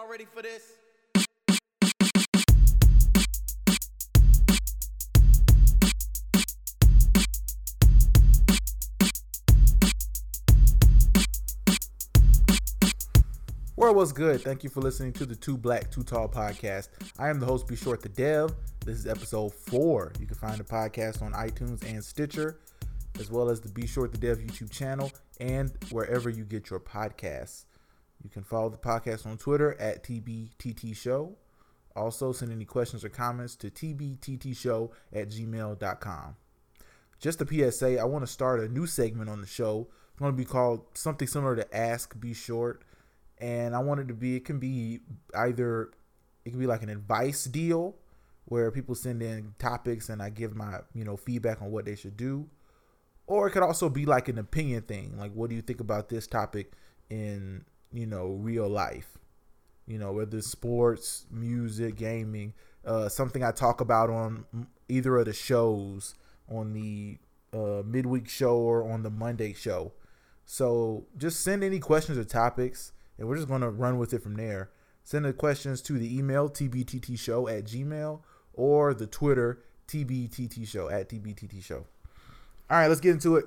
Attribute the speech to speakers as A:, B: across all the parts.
A: y'all ready for this?
B: World was good. Thank you for listening to the Two Black, Two Tall podcast. I am the host, Be Short the Dev. This is episode four. You can find the podcast on iTunes and Stitcher, as well as the Be Short the Dev YouTube channel and wherever you get your podcasts. You can follow the podcast on Twitter at TBTT Show. Also, send any questions or comments to tbttshow at gmail.com. Just a PSA, I want to start a new segment on the show. It's going to be called something similar to Ask Be Short and I want it to be it can be either it can be like an advice deal where people send in topics and I give my you know feedback on what they should do, or it could also be like an opinion thing, like what do you think about this topic in you know real life, you know whether it's sports, music, gaming, uh, something I talk about on either of the shows on the uh, midweek show or on the Monday show. So just send any questions or topics and we're just going to run with it from there. Send the questions to the email tbttshow at gmail or the Twitter tbttshow at tbttshow. All right, let's get into it.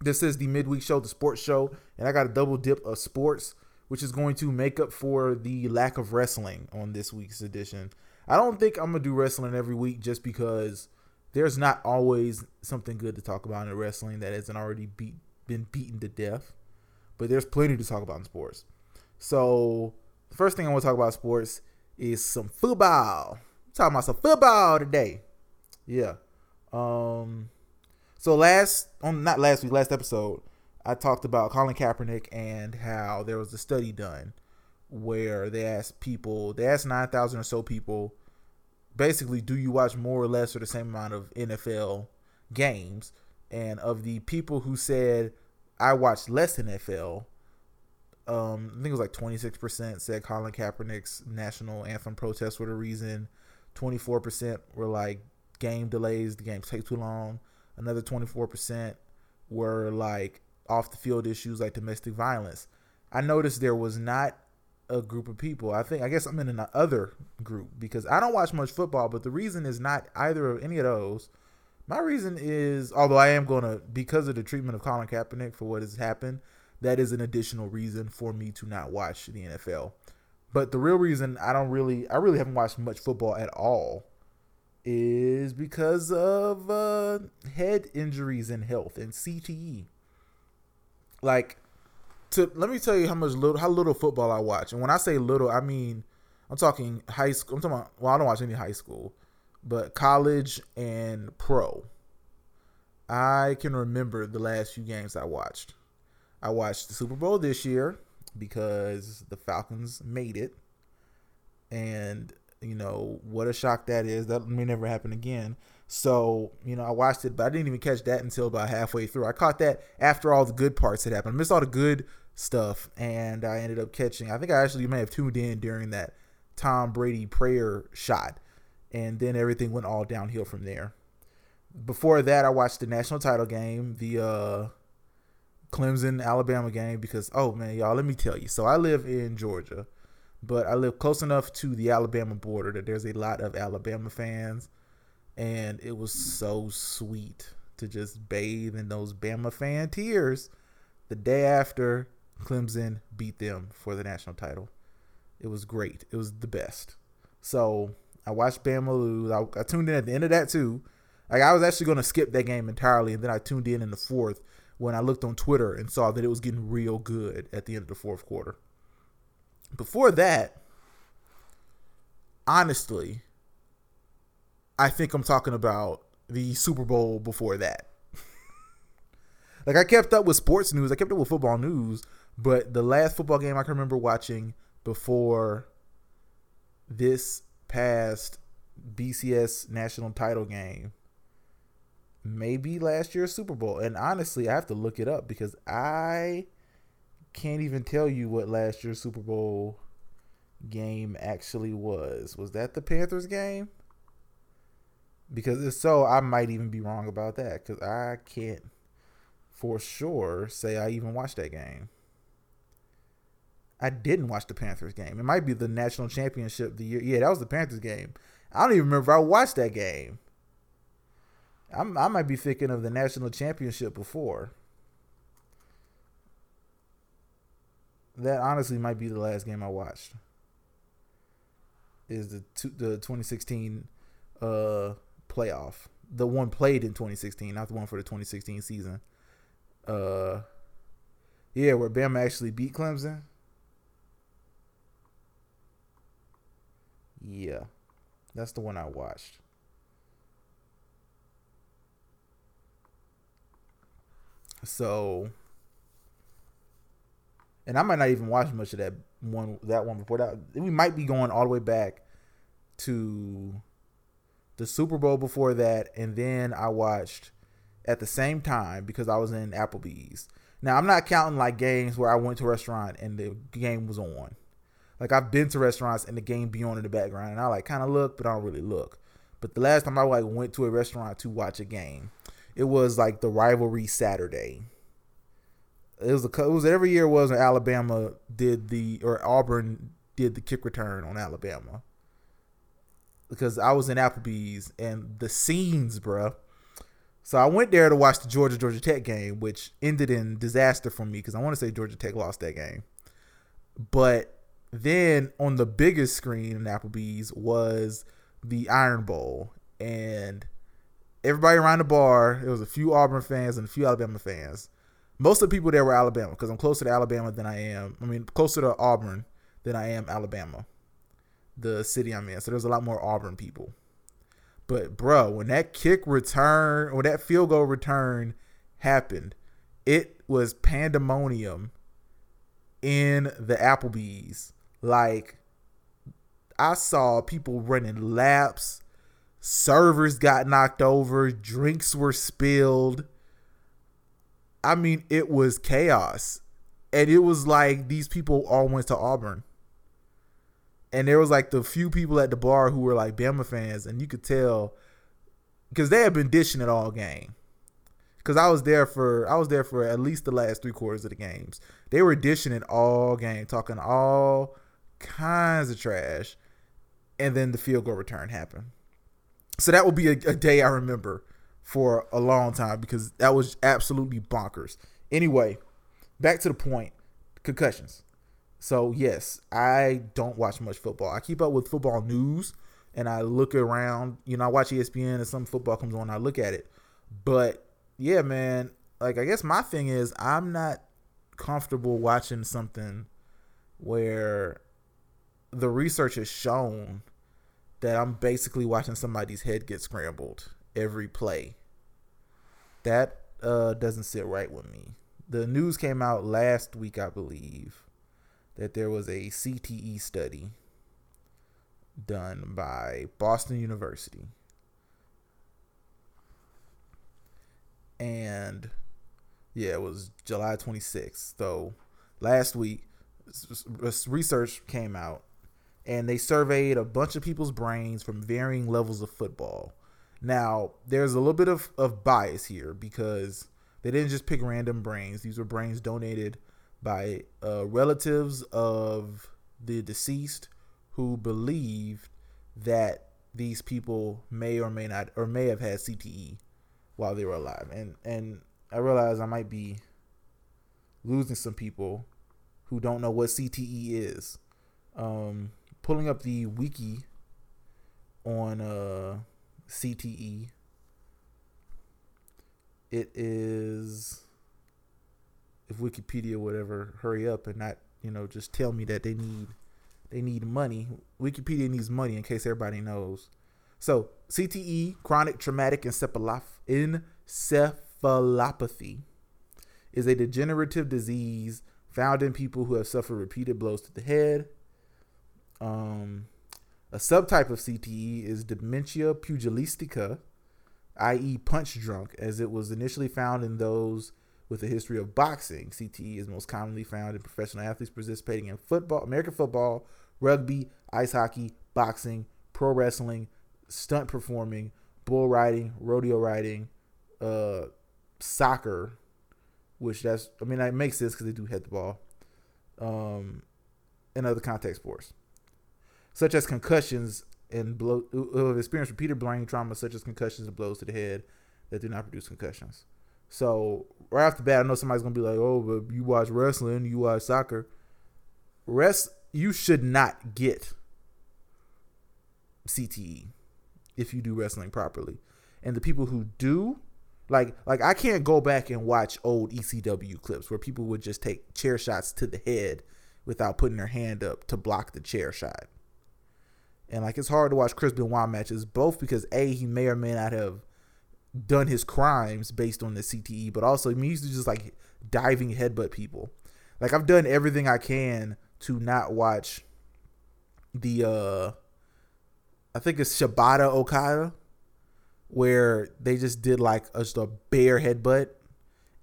B: This is the midweek show, the sports show, and I got a double dip of sports, which is going to make up for the lack of wrestling on this week's edition. I don't think I'm gonna do wrestling every week just because there's not always something good to talk about in wrestling that hasn't already beat, been beaten to death, but there's plenty to talk about in sports. So the first thing I want to talk about sports is some football. I'm talking about some football today. Yeah. Um. So last on not last week, last episode, I talked about Colin Kaepernick and how there was a study done where they asked people, they asked nine thousand or so people, basically, do you watch more or less or the same amount of NFL games? And of the people who said I watch less NFL, um, I think it was like 26% said Colin Kaepernick's national anthem protests were the reason. 24% were like game delays, the games take too long. Another 24% were like off the field issues like domestic violence. I noticed there was not a group of people. I think I guess I'm in an other group because I don't watch much football, but the reason is not either of any of those. My reason is although I am to because of the treatment of Colin Kaepernick for what has happened, that is an additional reason for me to not watch the NFL. But the real reason I don't really, I really haven't watched much football at all, is because of uh, head injuries and health and CTE. Like, to let me tell you how much little, how little football I watch, and when I say little, I mean I'm talking high school. I'm talking about, well, I don't watch any high school, but college and pro. I can remember the last few games I watched. I watched the Super Bowl this year because the Falcons made it. And, you know, what a shock that is. That may never happen again. So, you know, I watched it, but I didn't even catch that until about halfway through. I caught that after all the good parts had happened. I missed all the good stuff, and I ended up catching. I think I actually may have tuned in during that Tom Brady prayer shot, and then everything went all downhill from there. Before that, I watched the national title game, the uh, Clemson Alabama game because oh man, y'all, let me tell you. So I live in Georgia, but I live close enough to the Alabama border that there's a lot of Alabama fans, and it was so sweet to just bathe in those Bama fan tears the day after Clemson beat them for the national title. It was great. It was the best. So I watched Bama lose. I, I tuned in at the end of that too. Like I was actually going to skip that game entirely, and then I tuned in in the fourth when I looked on Twitter and saw that it was getting real good at the end of the fourth quarter. Before that, honestly, I think I'm talking about the Super Bowl before that. like I kept up with sports news, I kept up with football news, but the last football game I can remember watching before this past BCS national title game maybe last year's Super Bowl. And honestly, I have to look it up because I can't even tell you what last year's Super Bowl game actually was. Was that the Panthers game? Because if so, I might even be wrong about that because I can't for sure say I even watched that game. I didn't watch the Panthers game. It might be the national championship the year. Yeah, that was the Panthers game. I don't even remember I watched that game. I'm, I might be thinking of the national championship before. That honestly might be the last game I watched. Is the the 2016 uh playoff. The one played in 2016, not the one for the 2016 season. Uh yeah, where Bama actually beat Clemson. Yeah. That's the one I watched. So and I might not even watch much of that one that one before that. We might be going all the way back to the Super Bowl before that, and then I watched at the same time because I was in Applebee's. Now I'm not counting like games where I went to a restaurant and the game was on. Like I've been to restaurants and the game be on in the background, and I like kind of look, but I don't really look. But the last time I like went to a restaurant to watch a game, it was like the rivalry Saturday. It was a, it was every year it was when Alabama did the or Auburn did the kick return on Alabama because I was in Applebee's and the scenes, bruh. So I went there to watch the Georgia Georgia Tech game, which ended in disaster for me because I want to say Georgia Tech lost that game. But then on the biggest screen in Applebee's was the Iron Bowl, and everybody around the bar, there was a few Auburn fans and a few Alabama fans. Most of the people there were Alabama because I'm closer to Alabama than I am. I mean, closer to Auburn than I am Alabama the city I'm in. So there's a lot more Auburn people. But bro, when that kick return or that field goal return happened, it was pandemonium in the Applebee's. Like I saw people running laps, servers got knocked over, drinks were spilled. I mean, it was chaos. And it was like these people all went to Auburn and there was like the few people at the bar who were like Bama fans, and you could tell because they had been dishing it all game. Because I was there for I was there for at least the last three quarters of the games. They were dishing it all game, talking all kinds of trash, and then the field goal return happened. So that will be a, a day I remember for a long time because that was absolutely bonkers. Anyway, back to the point: concussions. So yes, I don't watch much football. I keep up with football news and I look around. You know, I watch ESPN and some football comes on. I look at it, but yeah, man. Like I guess my thing is I'm not comfortable watching something where the research has shown that I'm basically watching somebody's head get scrambled every play. That uh, doesn't sit right with me. The news came out last week, I believe, that there was a CTE study done by Boston University. And yeah, it was July 26th. So last week, research came out and they surveyed a bunch of people's brains from varying levels of football. Now, there's a little bit of, of bias here because they didn't just pick random brains. These were brains donated by uh, relatives of the deceased who believed that these people may or may not or may have had CTE while they were alive. And and I realize I might be losing some people who don't know what CTE is. Um, pulling up the wiki on uh, CTE. It is if Wikipedia would ever hurry up and not, you know, just tell me that they need they need money. Wikipedia needs money in case everybody knows. So CTE, chronic traumatic encephalopathy, is a degenerative disease found in people who have suffered repeated blows to the head. Um, a subtype of CTE is dementia pugilistica, i.e., punch drunk, as it was initially found in those with a history of boxing. CTE is most commonly found in professional athletes participating in football, American football, rugby, ice hockey, boxing, pro wrestling, stunt performing, bull riding, rodeo riding, uh, soccer, which that's I mean that makes sense because they do hit the ball, um, in other contact sports, such as concussions and blow, who have experienced repeated brain trauma, such as concussions and blows to the head that do not produce concussions. So right off the bat, I know somebody's gonna be like, "Oh, but you watch wrestling, you watch soccer." Rest, you should not get CTE if you do wrestling properly, and the people who do, like, like I can't go back and watch old ECW clips where people would just take chair shots to the head without putting their hand up to block the chair shot. And like it's hard to watch Chris Benoit matches, both because a he may or may not have done his crimes based on the CTE, but also he used to just like diving headbutt people. Like I've done everything I can to not watch the uh I think it's Shibata Okada where they just did like a, just a bare headbutt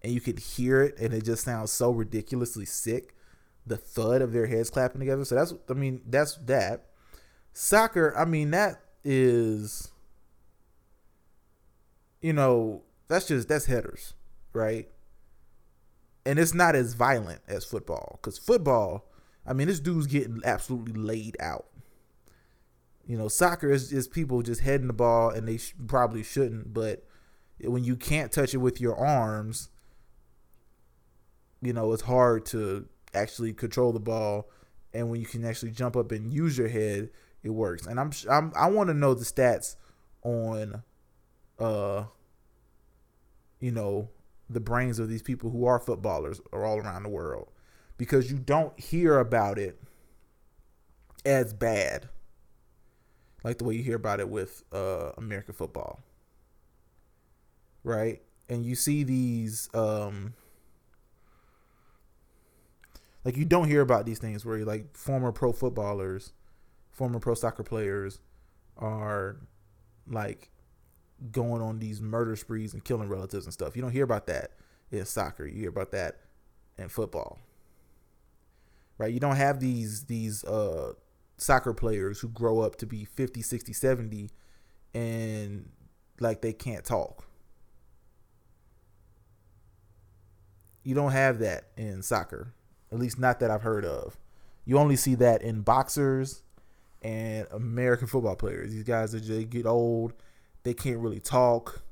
B: and you could hear it and it just sounds so ridiculously sick the thud of their heads clapping together so that's i mean that's that soccer i mean that is you know, that's just that's headers, right? And it's not as violent as football because football, I mean, this dude's getting absolutely laid out. You know, soccer is is people just heading the ball and they sh- probably shouldn't, but when you can't touch it with your arms, you know, it's hard to actually control the ball. And when you can actually jump up and use your head, it works. And I'm, I'm I want to know the stats on uh you know the brains of these people who are footballers are all around the world. Because you don't hear about it as bad like the way you hear about it with uh American football. Right? And you see these um like you don't hear about these things where like former pro footballers former pro soccer players are like going on these murder sprees and killing relatives and stuff. You don't hear about that in soccer. You hear about that in football. Right? You don't have these these uh soccer players who grow up to be 50, 60, 70 and like they can't talk. You don't have that in soccer. At least not that I've heard of. You only see that in boxers and American football players. These guys are they get old they can't really talk.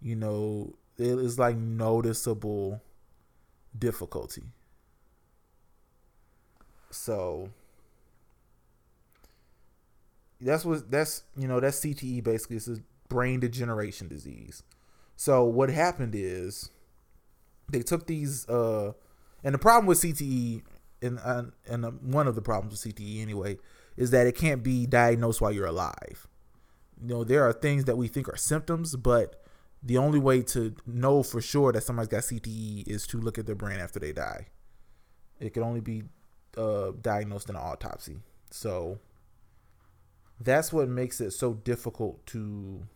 B: You know, it is like noticeable difficulty. So that's what that's you know that's CTE basically it's a brain degeneration disease. So what happened is they took these uh and the problem with CTE and and one of the problems with CTE anyway is that it can't be diagnosed while you're alive you know, there are things that we think are symptoms, but the only way to know for sure that somebody's got CTE is to look at their brain after they die. It can only be uh, diagnosed in an autopsy. So that's what makes it so difficult to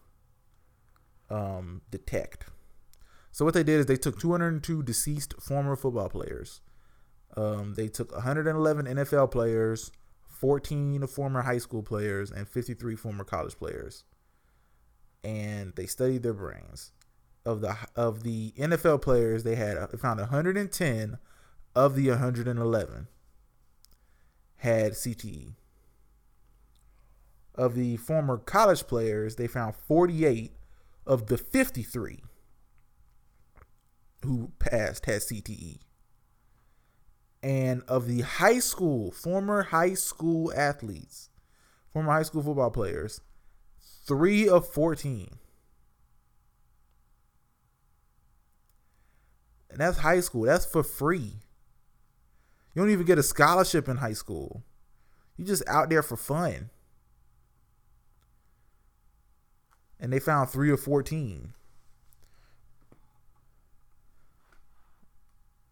B: um, detect. So what they did is they took 202 deceased former football players. Um, they took 111 NFL players, 14 former high school players and 53 former college players. And they studied their brains. Of the of the NFL players, they had they found 110 of the 111 had CTE. Of the former college players, they found 48 of the 53 who passed had CTE and of the high school, former high school athletes, former high school football players, three of 14. And that's high school. That's for free. You don't even get a scholarship in high school. You're just out there for fun. And they found three of 14.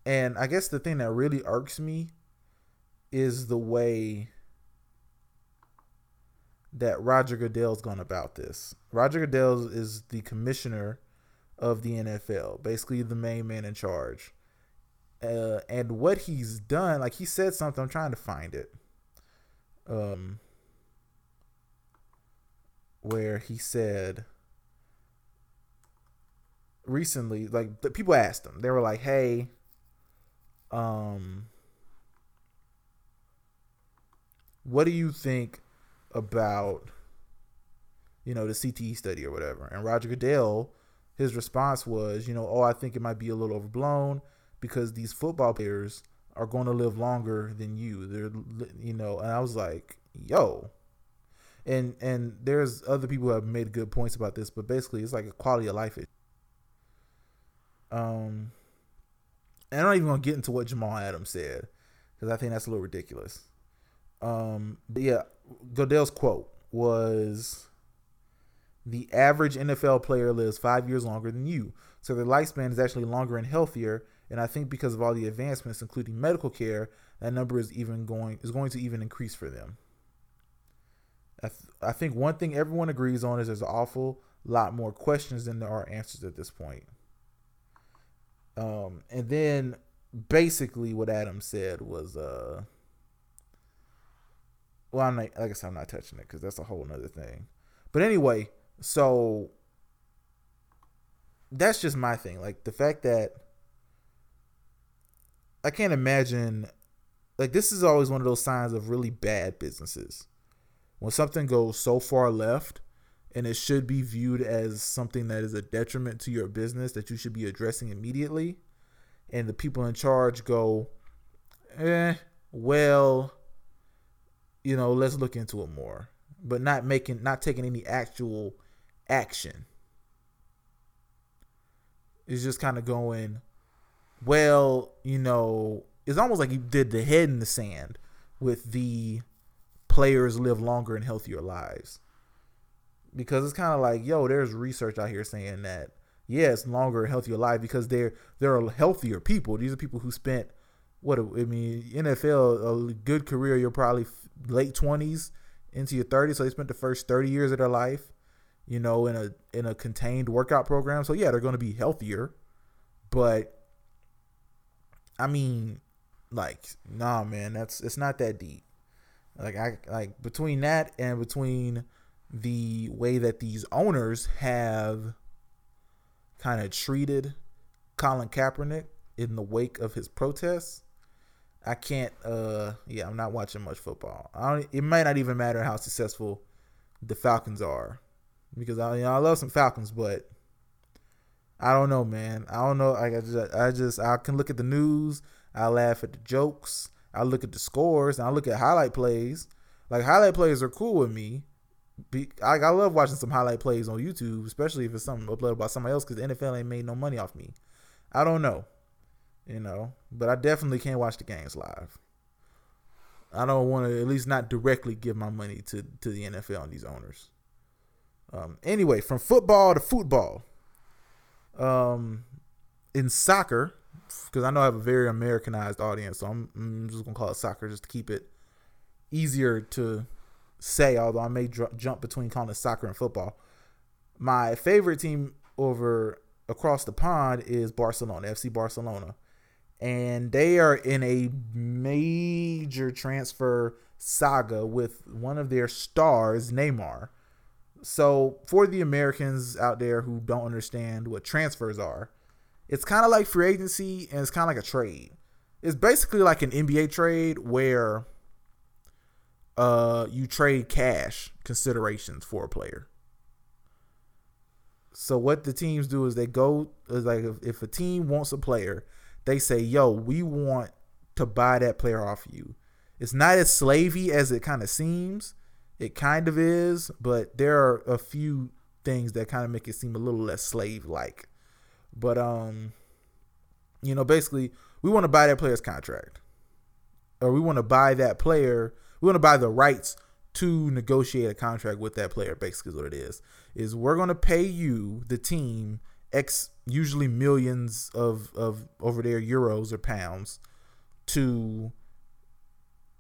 B: And I guess the thing that really irks me is the way that Roger Goodell's gone about this. Roger Goodell is the commissioner of the NFL, basically the main man in charge. Uh, and what he's done, like he said something, I'm trying to find it. Um, where he said recently, like the people asked him, they were like, "Hey, um what do you think about you know the CTE study or whatever? And Roger Goodell, his response was, you know, oh, I think it might be a little overblown because these football players are going to live longer than you. They're, you know, and I was like, yo. And and there's other people who have made good points about this, but basically it's like a quality of life. Um, and I'm not even gonna get into what Jamal Adams said because I think that's a little ridiculous. Um, but yeah, Goodell's quote was the average NFL player lives five years longer than you. So their lifespan is actually longer and healthier. And I think because of all the advancements, including medical care, that number is even going is going to even increase for them. I, th- I think one thing everyone agrees on is there's an awful lot more questions than there are answers at this point. Um, and then basically what Adam said was, uh, well, I'm not, like I said, I'm not touching it because that's a whole nother thing. But anyway, so that's just my thing. Like the fact that I can't imagine, like this is always one of those signs of really bad businesses when something goes so far left and it should be viewed as something that is a detriment to your business that you should be addressing immediately. And the people in charge go eh well you know let's look into it more. But not making not taking any actual action. It's just kind of going well you know it's almost like you did the head in the sand with the players live longer and healthier lives. Because it's kind of like, yo, there's research out here saying that yes, longer healthier life because they're they're healthier people. These are people who spent what I mean, NFL a good career. You're probably late twenties into your 30s, so they spent the first 30 years of their life, you know, in a in a contained workout program. So yeah, they're going to be healthier, but I mean, like, nah, man, that's it's not that deep. Like I like between that and between the way that these owners have kind of treated Colin Kaepernick in the wake of his protests, I can't. Uh, yeah, I'm not watching much football. I don't. It might not even matter how successful the Falcons are, because I, you know, I love some Falcons, but I don't know, man. I don't know. I just, I just, I can look at the news. I laugh at the jokes. I look at the scores and I look at highlight plays. Like highlight plays are cool with me. Be, I, I love watching some highlight plays on YouTube, especially if it's something uploaded by somebody else, because the NFL ain't made no money off me. I don't know, you know, but I definitely can't watch the games live. I don't want to at least not directly give my money to to the NFL and these owners. Um, anyway, from football to football. Um, in soccer, because I know I have a very Americanized audience, so I'm, I'm, just gonna call it soccer just to keep it easier to say. Although I may dr- jump between calling it soccer and football. My favorite team over across the pond is Barcelona, FC Barcelona, and they are in a major transfer saga with one of their stars, Neymar. So for the Americans out there who don't understand what transfers are it's kind of like free agency and it's kind of like a trade. It's basically like an NBA trade where uh you trade cash considerations for a player. So what the teams do is they go is like if, if a team wants a player, they say, "Yo, we want to buy that player off you." It's not as slavey as it kind of seems. It kind of is, but there are a few things that kind of make it seem a little less slave like. But um, you know, basically, we want to buy that player's contract, or we want to buy that player. We want to buy the rights to negotiate a contract with that player. Basically, is what it is. Is we're going to pay you, the team, x usually millions of of over there euros or pounds to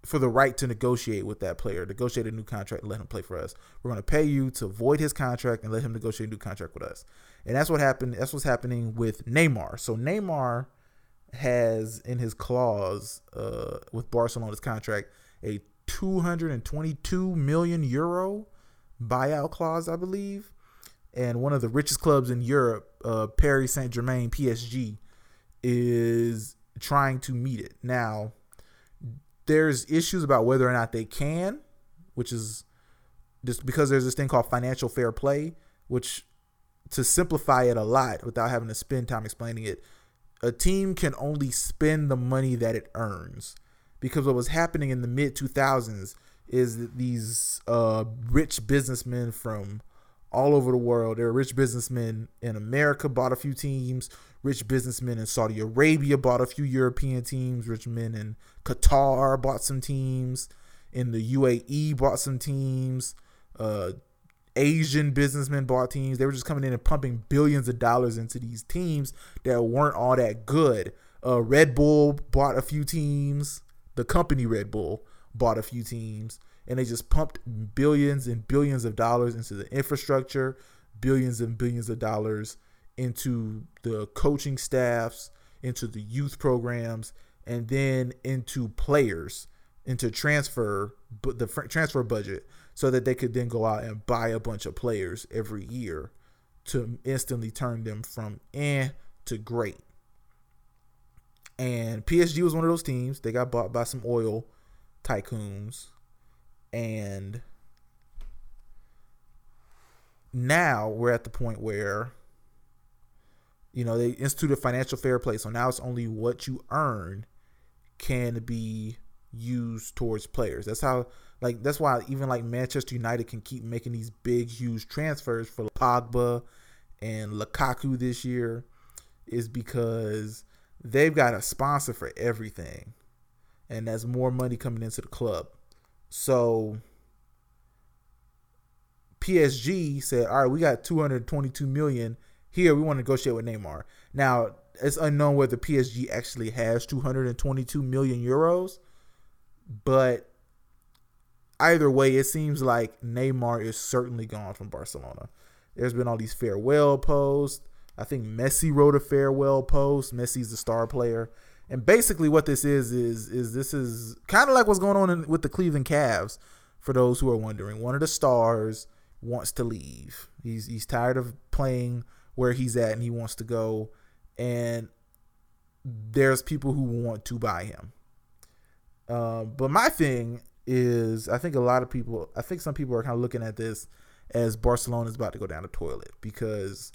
B: for the right to negotiate with that player, negotiate a new contract and let him play for us. We're going to pay you to void his contract and let him negotiate a new contract with us. And that's what happened. That's what's happening with Neymar. So Neymar has in his clause uh, with Barcelona's contract a 222 million euro buyout clause, I believe. And one of the richest clubs in Europe, uh, Paris Saint Germain, PSG, is trying to meet it. Now, there's issues about whether or not they can, which is just because there's this thing called financial fair play, which to simplify it a lot without having to spend time explaining it, a team can only spend the money that it earns. Because what was happening in the mid 2000s is that these uh, rich businessmen from all over the world, there were rich businessmen in America bought a few teams, rich businessmen in Saudi Arabia bought a few European teams, rich men in Qatar bought some teams, in the UAE bought some teams. Uh, Asian businessmen bought teams. They were just coming in and pumping billions of dollars into these teams that weren't all that good. Uh, Red Bull bought a few teams. The company Red Bull bought a few teams, and they just pumped billions and billions of dollars into the infrastructure, billions and billions of dollars into the coaching staffs, into the youth programs, and then into players, into transfer, but the transfer budget so that they could then go out and buy a bunch of players every year to instantly turn them from eh to great. And PSG was one of those teams. They got bought by some oil tycoons. And now we're at the point where, you know, they instituted financial fair play. So now it's only what you earn can be used towards players. That's how like that's why even like Manchester United can keep making these big, huge transfers for Pogba and Lukaku this year, is because they've got a sponsor for everything, and there's more money coming into the club. So PSG said, "All right, we got 222 million here. We want to negotiate with Neymar." Now it's unknown whether PSG actually has 222 million euros, but either way, it seems like Neymar is certainly gone from Barcelona. There's been all these farewell posts. I think Messi wrote a farewell post. Messi's the star player. And basically what this is is is this is kind of like what's going on in, with the Cleveland Cavs for those who are wondering. One of the stars wants to leave. He's he's tired of playing where he's at and he wants to go and there's people who want to buy him. Uh, but my thing is I think a lot of people, I think some people are kind of looking at this as Barcelona is about to go down the toilet because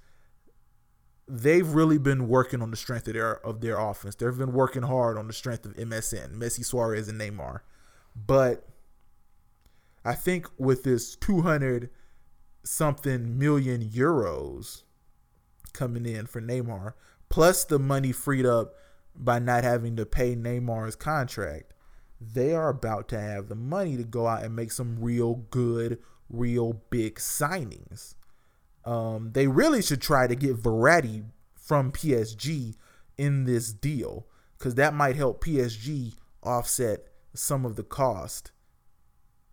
B: they've really been working on the strength of their of their offense. They've been working hard on the strength of MSN, Messi, Suarez, and Neymar. But I think with this 200 something million euros coming in for Neymar, plus the money freed up by not having to pay Neymar's contract, they are about to have the money to go out and make some real good, real big signings. Um, they really should try to get Verratti from PSG in this deal because that might help PSG offset some of the cost.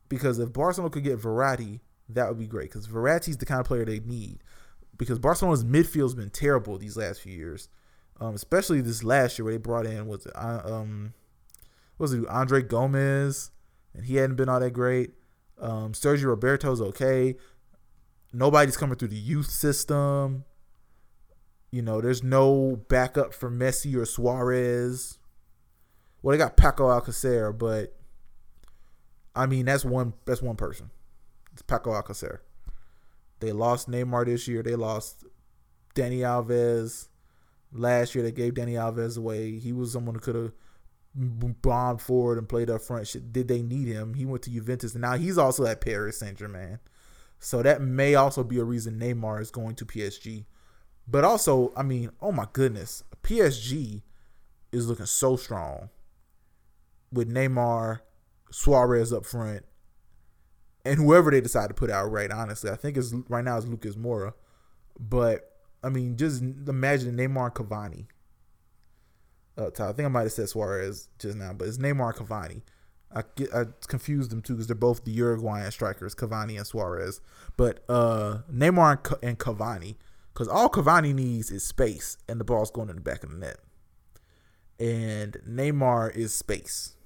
B: Because if Barcelona could get Verratti, that would be great because Verratti's the kind of player they need. Because Barcelona's midfield's been terrible these last few years, um, especially this last year where they brought in was uh, um was it Andre Gomes, and he hadn't been all that great. Um, Sergio Roberto's okay. Nobody's coming through the youth system. You know, there's no backup for Messi or Suarez. Well, they got Paco Alcacer, but I mean that's one that's one person. It's Paco Alcacer. They lost Neymar this year. They lost Dani Alves. Last year they gave Dani Alves away. He was someone who could have bombed forward and played up front. Did they need him? He went to Juventus, and now he's also at Paris Saint Germain. So that may also be a reason Neymar is going to PSG. But also, I mean, oh my goodness, PSG is looking so strong with Neymar, Suarez up front, and whoever they decide to put out. Right, honestly, I think it's right now is Lucas Moura. But I mean, just imagine Neymar Cavani. I think I might have said Suarez just now, but it's Neymar Cavani. I get I confused them too because they're both the Uruguayan strikers, Cavani and Suarez. But uh, Neymar and Cavani, because all Cavani needs is space, and the ball's going in the back of the net. And Neymar is space.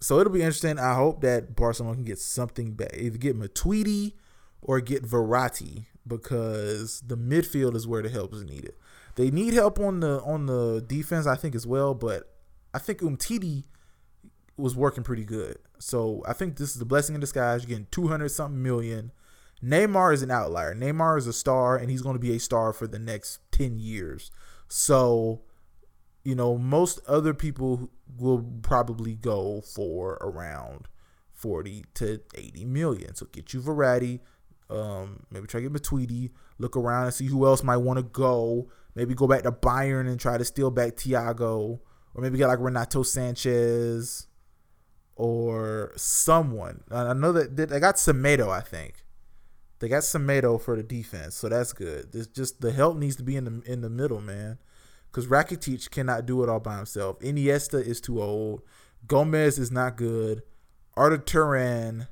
B: So it'll be interesting. I hope that Barcelona can get something back, either get Matuidi or get Verratti, because the midfield is where the help is needed. They need help on the on the defense, I think, as well. But I think Umtiti was working pretty good. So I think this is a blessing in disguise. You're getting 200 something million. Neymar is an outlier. Neymar is a star, and he's going to be a star for the next 10 years. So, you know, most other people will probably go for around 40 to 80 million. So get you Verratti, um, maybe try to get Matuidi, look around and see who else might want to go. Maybe go back to Bayern and try to steal back Thiago, or maybe get like Renato Sanches or someone. I know that they got Semedo, I think. They got Semedo for the defense, so that's good. It's just the help needs to be in the in the middle, man. Because Rakitic cannot do it all by himself. Iniesta is too old. Gomes is not good. Arda Turan,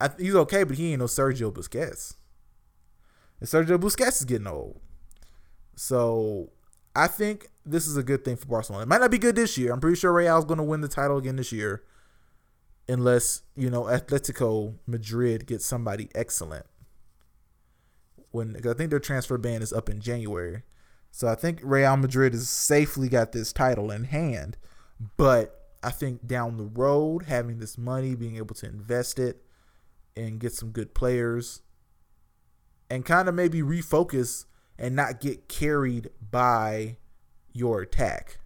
B: I, he's okay, but he ain't no Sergio Busquets. And Sergio Busquets is getting old. So I think this is a good thing for Barcelona. It might not be good this year. I'm pretty sure Real's going to win the title again this year, unless you know Atletico Madrid gets somebody excellent. When I think their transfer ban is up in January, so I think Real Madrid has safely got this title in hand. But I think down the road, having this money, being able to invest it, and get some good players, and kind of maybe refocus and not get carried by your attack.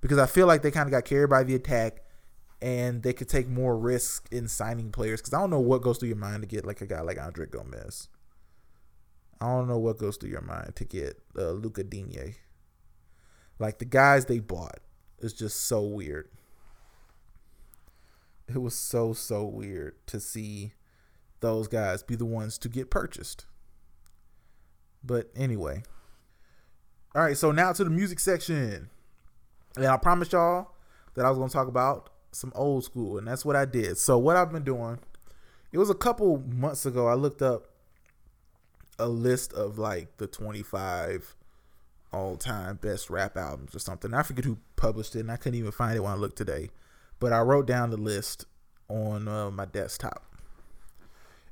B: Because I feel like they kind of got carried by the attack and they could take more risk in signing players. Because I don't know what goes through your mind to get like a guy like Andre Gomes. I don't know what goes through your mind to get uh, Luca Digne. Like the guys they bought is just so weird. It was so so weird to see those guys be the ones to get purchased. But anyway. All right, so now to the music section. And I promised y'all that I was going to talk about some old school, and that's what I did. So what I've been doing, it was a couple months ago. I looked up a list of like the 25 all-time best rap albums or something. I forget who published it, and I couldn't even find it when I looked today. But I wrote down the list on uh, my desktop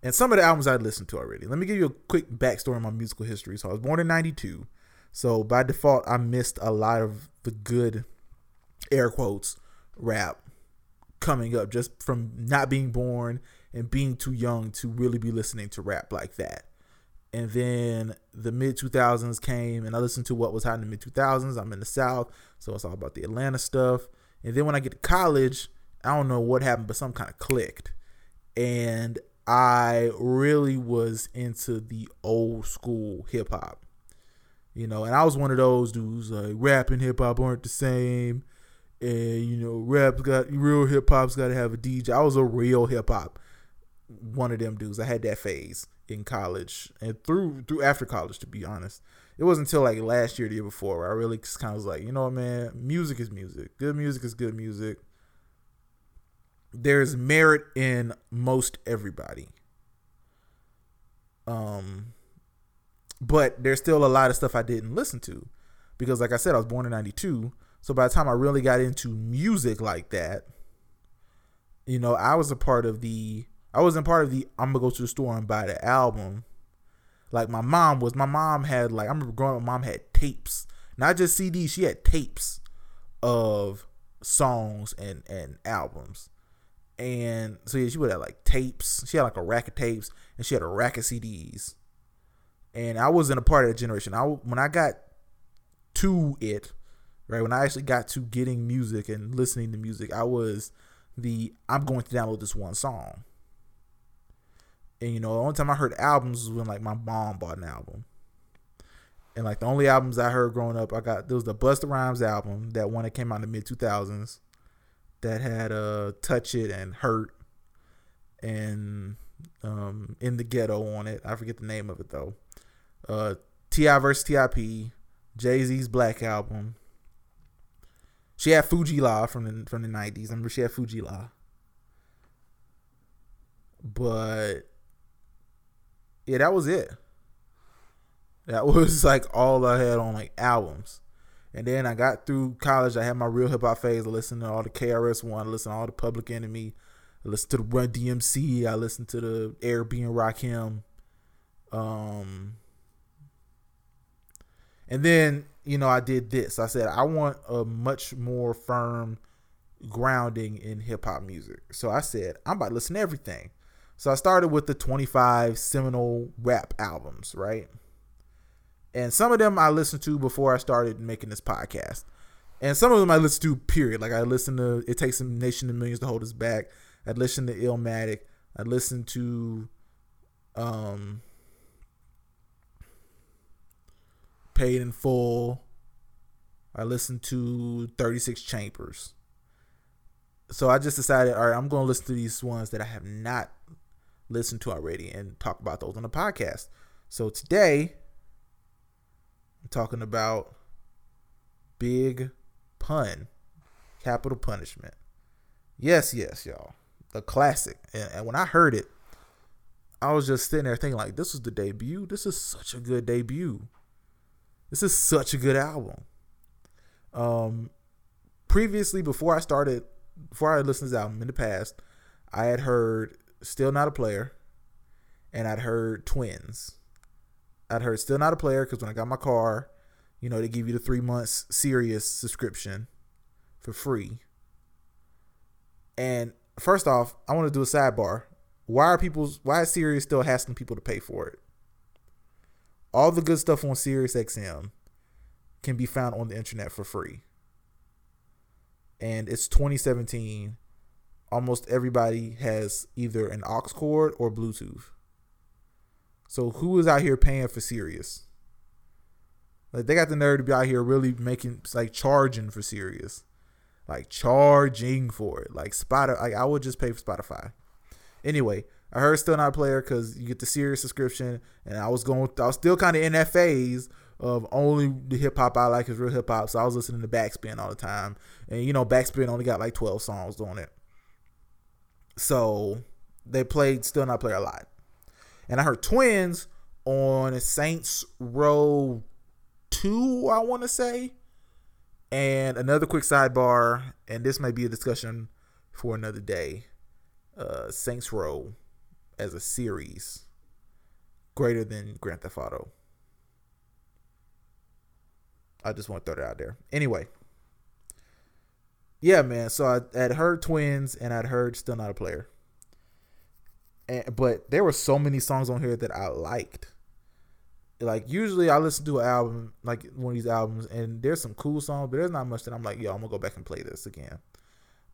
B: and some of the albums I'd listened to already. Let me give you a quick backstory on my musical history. So I was born in 92. So by default, I missed a lot of the good air quotes rap coming up just from not being born and being too young to really be listening to rap like that. And then the mid 2000s came and I listened to what was happening in the mid 2000s. I'm in the South, so it's all about the Atlanta stuff. And then when I get to college, I don't know what happened, but some kind of clicked. And I really was into the old school hip hop. You know, and I was one of those dudes like rap and hip hop aren't the same. And you know, rap's got real hip hop's got to have a DJ. I was a real hip hop one of them dudes. I had that phase in college and through through after college. To be honest, it wasn't until like last year, the year before, where I really kind of was like, you know what, man, music is music. Good music is good music there's merit in most everybody. Um but there's still a lot of stuff I didn't listen to because like I said I was born in 92. So by the time I really got into music like that, you know, I was a part of the I wasn't part of the I'm to go to the store and buy the album. Like my mom was my mom had like I remember growing up my mom had tapes, not just CDs, she had tapes of songs and and albums and so yeah, she would have like tapes. She had like a rack of tapes, and she had a rack of CDs. And I wasn't a part of that generation. I when I got to it, right when I actually got to getting music and listening to music, I was the I'm going to download this one song. And you know, the only time I heard albums was when like my mom bought an album. And like the only albums I heard growing up, I got there was the Busta Rhymes album, that one that came out in the mid two thousands that had uh touch it and hurt and um in the ghetto on it. I forget the name of it though. Uh T.I. versus T.I.P. Jay Z's Black album. She had Fu-Gee-La from the from the nineties. I remember she had Fu-Gee-La. But yeah, that was it. That was like all I had on like albums. And then I got through college. I had my real hip hop phase. I listened to all the KRS One. I listened to all the Public Enemy. I listened to the Run DMC. I listened to the Eric B. and Rakim. Um, and then you know, I did this. I said I want a much more firm grounding in hip hop music. So I said I'm about to listen to everything. So I started with the 25 seminal rap albums, right? And some of them I listened to before I started making this podcast. And some of them I listened to, period. Like I listened to It Takes a Nation of Millions to Hold Us Back. I listened to Illmatic. I listened to um Paid in Full. I listened to 36 Chambers. So I just decided, all right, I'm going to listen to these ones that I have not listened to already and talk about those on the podcast. So today, I'm talking about Big Pun, Capital Punishment. Yes, yes, y'all. The classic. And, and when I heard it, I was just sitting there thinking, like, this is the debut. This is such a good debut. This is such a good album. Um, previously, before I started, before I listened to this album in the past, I had heard "Still Not a Player," and I'd heard "Twins." I'd heard "Still Not a Player" because when I got my car, you know, they give you the three months Sirius subscription for free. And first off, I want to do a sidebar. Why are people? Why is Sirius still asking people to pay for it? All the good stuff on Sirius XM can be found on the internet for free. And it's 2017. Almost everybody has either an aux cord or Bluetooth. So who is out here paying for Sirius? Like they got the nerve to be out here really making like charging for Sirius. Like charging for it. Like Spotify like I would just pay for Spotify. Anyway, I heard still not a player because you get the Sirius subscription, and I was going, I was still kind of in that phase of only the hip hop I like is real hip hop. So I was listening to Backspin all the time, and you know Backspin only got like twelve songs on it. So they played still not player a lot, and I heard Twins on Saints Row two, I want to say. And another quick sidebar, and this might be a discussion for another day. Uh, Saints Row as a series greater than Grand Theft Auto. I just want to throw that out there. Anyway, yeah, man. So I had heard Twins and I'd heard Still Not a Player. And, but there were so many songs on here that I liked. Like usually I listen to an album, like one of these albums, and there's some cool songs, but there's not much that I'm like, yo, I'm gonna go back and play this again.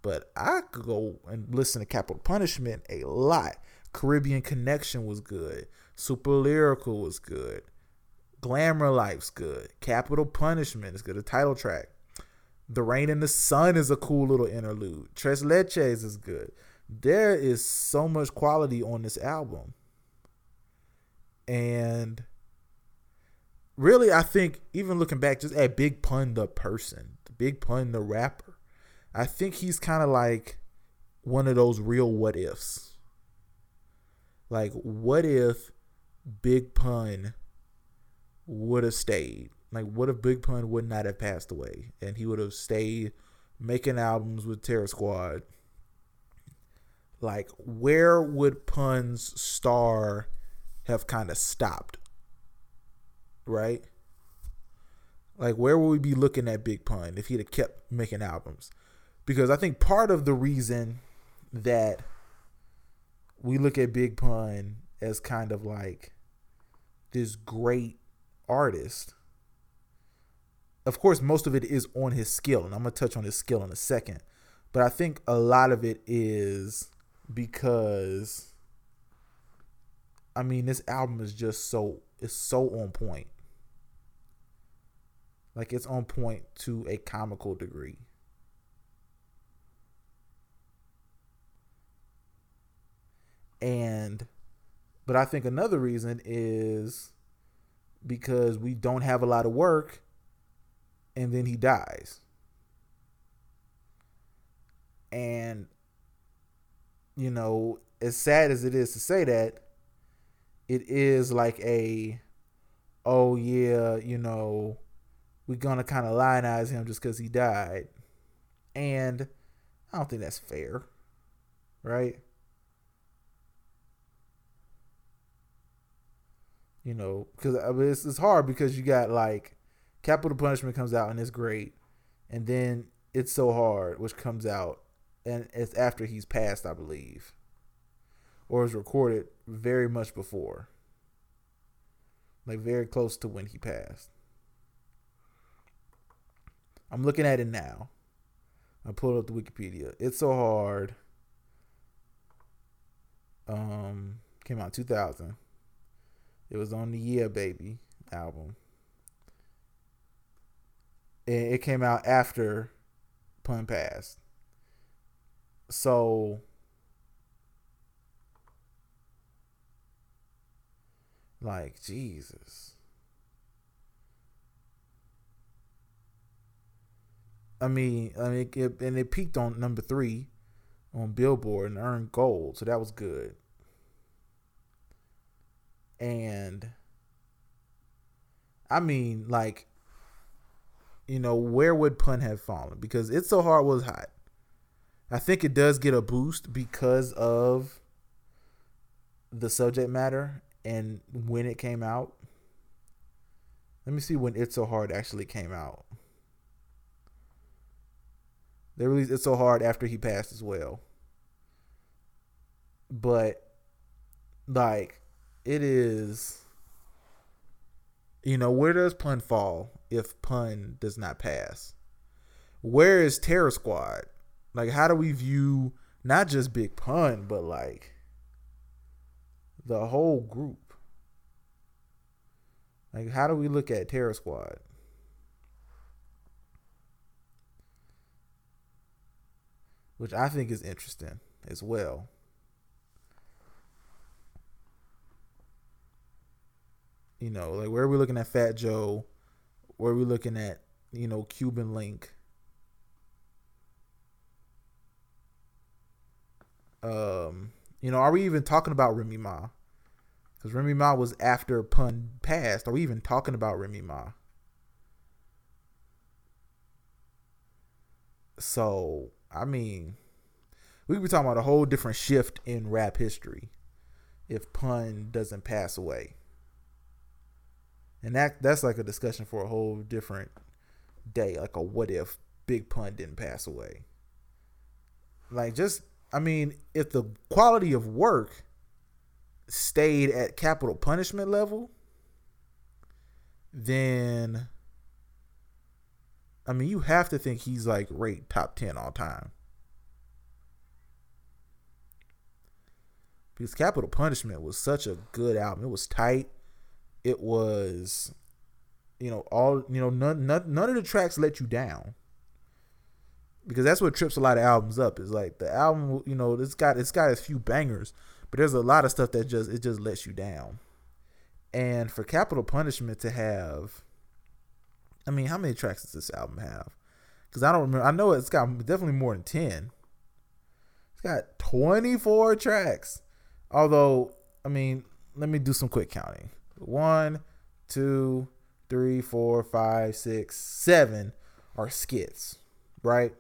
B: But I could go and listen to Capital Punishment a lot. Caribbean Connection was good. Super Lyrical was good. Glamour Life's good. Capital Punishment is good. The title track. The Rain and the Sun is a cool little interlude. Tres Leches is good. There is so much quality on this album. And really, I think, even looking back, just at Big Pun the person, Big Pun the rapper, I think he's kind of like one of those real what ifs like, what if Big Pun would have stayed? Like, what if Big Pun would not have passed away and he would have stayed making albums with Terror Squad? Like, where would Pun's star have kind of stopped? Right? Like, where would we be looking at Big Pun if he'd have kept making albums? Because I think part of the reason that we look at Big Pun as kind of like this great artist. Of course, most of it is on his skill, and I'm gonna touch on his skill in a second. But I think a lot of it is because I mean this album is just so it's so on point. Like it's on point to a comical degree. And but I think another reason is because we don't have a lot of work and then he dies. And you know, as sad as it is to say that, it is like a oh yeah, you know, we're gonna kind of lionize him just because he died. And I don't think that's fair, right? You know, because mean, uh, it's, it's hard because you got like Capital Punishment comes out and it's great, and then it's so hard, which comes out, and it's after he's passed, I believe, or was recorded very much before, like very close to when he passed. I'm looking at it now. I pulled up the Wikipedia. It's so hard. Um, came out 2000. It was on the Yeah Baby album. And it came out after Pun passed. So like Jesus. I mean, I mean, it, and it peaked on number three on Billboard and earned gold, so that was good. And I mean, like, you know, where would Pun have fallen? Because It's So Hard was hot. I think it does get a boost because of the subject matter and when it came out. Let me see when It's So Hard actually came out. They released It's So Hard after he passed as well. But like it is you know, where does pun fall if pun does not pass? Where is Terror Squad? Like how do we view not just Big Pun, but like the whole group? Like how do we look at Terror Squad? which I think is interesting as well. You know, like where are we looking at Fat Joe? Where are we looking at, you know, Cuban Link? Um, you know, are we even talking about Remy Ma? Because Remy Ma was after Pun passed. Are we even talking about Remy Ma? So I mean, we could be talking about a whole different shift in rap history if pun doesn't pass away. And that that's like a discussion for a whole different day, like a what if Big Pun didn't pass away. Like just I mean, if the quality of work stayed at capital punishment level, then I mean, you have to think he's like rate top 10 all time. Because Capital Punishment was such a good album. It was tight. It was, you know, all, you know, none, none, none of the tracks let you down. Because that's what trips a lot of albums up. Is like the album, you know, it's got it's got a few bangers, but there's a lot of stuff that just it just lets you down. And for Capital Punishment to have I mean, how many tracks does this album have? Because I don't remember. I know it's got definitely more than 10. It's got 24 tracks. Although, I mean, let me do some quick counting. One, two, three, four, five, six, seven are skits, right?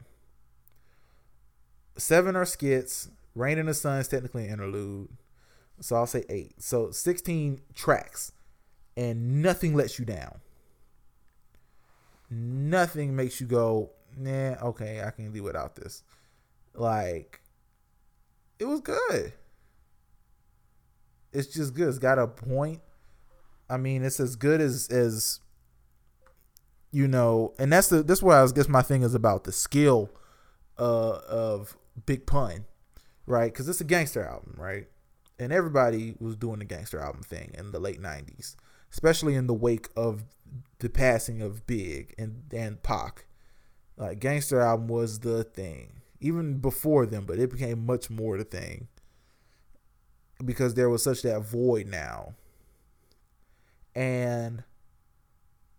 B: Seven are skits. Rain in the Sun is technically an interlude. So I'll say eight. So 16 tracks. And nothing lets you down nothing makes you go, nah, okay, I can live without this. Like, it was good. It's just good. It's got a point. I mean, it's as good as as you know, and that's the that's what I was guess my thing is about the skill uh of Big Pun, right? Because it's a gangster album, right? And everybody was doing the gangster album thing in the late '90s, especially in the wake of the passing of Big and and Pac. Like Gangster album was the thing. Even before them, but it became much more the thing. Because there was such that void now. And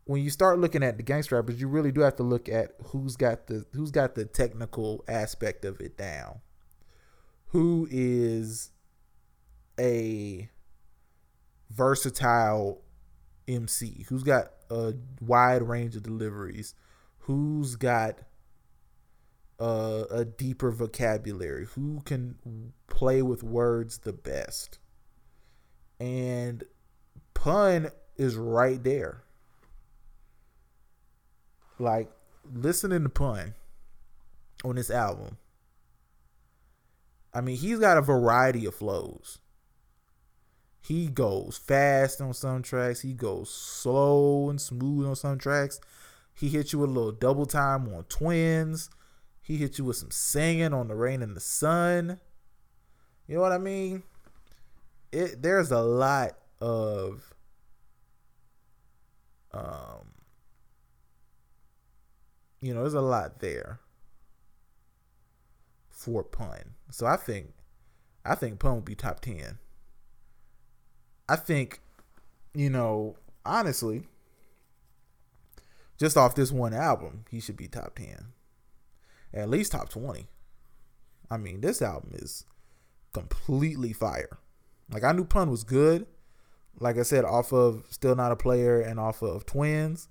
B: when you start looking at the gangster rappers, you really do have to look at who's got the who's got the technical aspect of it down. Who is a versatile MC? Who's got a wide range of deliveries? Who's got a, a deeper vocabulary? Who can play with words the best? And pun is right there. Like listening to Pun on this album. I mean, he's got a variety of flows. He goes fast on some tracks. He goes slow and smooth on some tracks. He hits you with a little double time on Twins. He hit you with some singing on The Rain and the Sun. You know what I mean? It there's a lot of um you know, there's a lot there for pun. So I think I think pun would be top 10. I think you know, honestly, just off this one album, he should be top 10. At least top 20. I mean, this album is completely fire. Like I knew Pun was good. Like I said, off of Still Not a Player and off of Twins.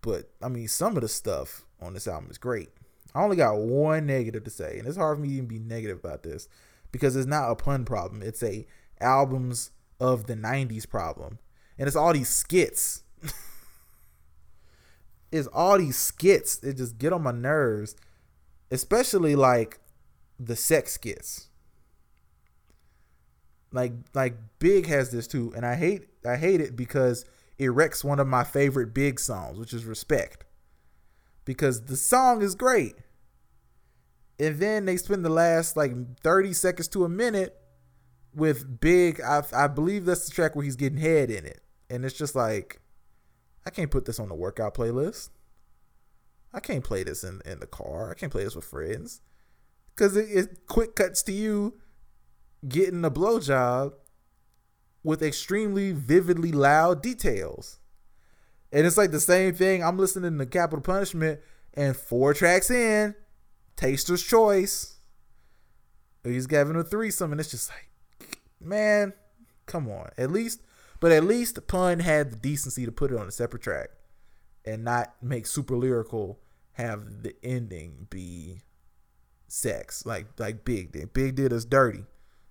B: But I mean, some of the stuff on this album is great. I only got one negative to say, and it's hard for me to even be negative about this because it's not a pun problem. It's a albums of the '90s problem, and it's all these skits. it's all these skits. It just get on my nerves, especially like the sex skits. Like like Big has this too, and I hate I hate it because it wrecks one of my favorite Big songs, which is Respect. Because the song is great. And then they spend the last like 30 seconds to a minute with Big. I, I believe that's the track where he's getting head in it. And it's just like, I can't put this on the workout playlist. I can't play this in, in the car. I can't play this with friends. Because it, it quick cuts to you getting a blowjob with extremely vividly loud details. And it's like the same thing. I'm listening to Capital Punishment, and four tracks in, Taster's Choice. He's having a threesome, and it's just like, man, come on. At least, but at least pun had the decency to put it on a separate track and not make super lyrical have the ending be sex like like big did big did us dirty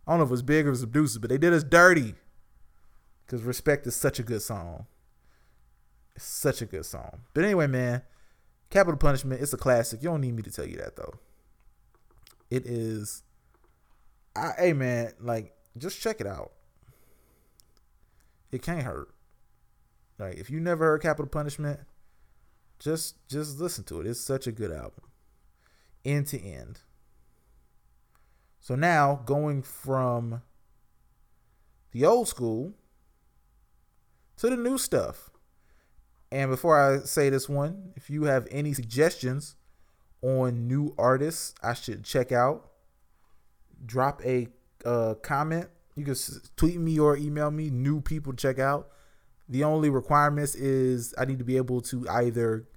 B: i don't know if it was big or it was abusive but they did us dirty because respect is such a good song it's such a good song. But anyway, man, Capital Punishment, it's a classic. You don't need me to tell you that though. It is I hey man, like just check it out. It can't hurt. Like if you never heard Capital Punishment, just just listen to it. It's such a good album. End to end. So now going from the old school to the new stuff. And before I say this one, if you have any suggestions on new artists I should check out, drop a uh, comment. You can tweet me or email me new people to check out. The only requirements is I need to be able to either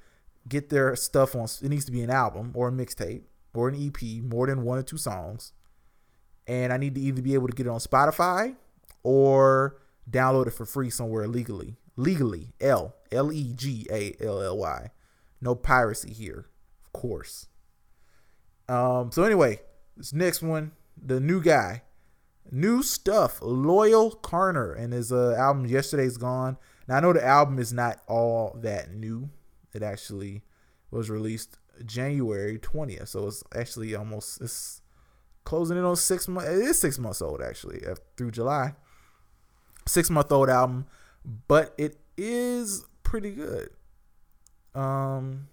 B: get their stuff on. It needs to be an album or a mixtape or an EP, more than one or two songs, and I need to either be able to get it on Spotify or download it for free somewhere legally legally. L L E G A L L Y. No piracy here, of course. Um. So anyway, this next one, the new guy, new stuff. Loyle Carner and his uh, album "Yesterday's Gone." Now I know the album is not all that new. It actually was released January twentieth, so it's actually almost it's closing in on six months. It is six months old actually through July. Six month old album but it is pretty good. Um,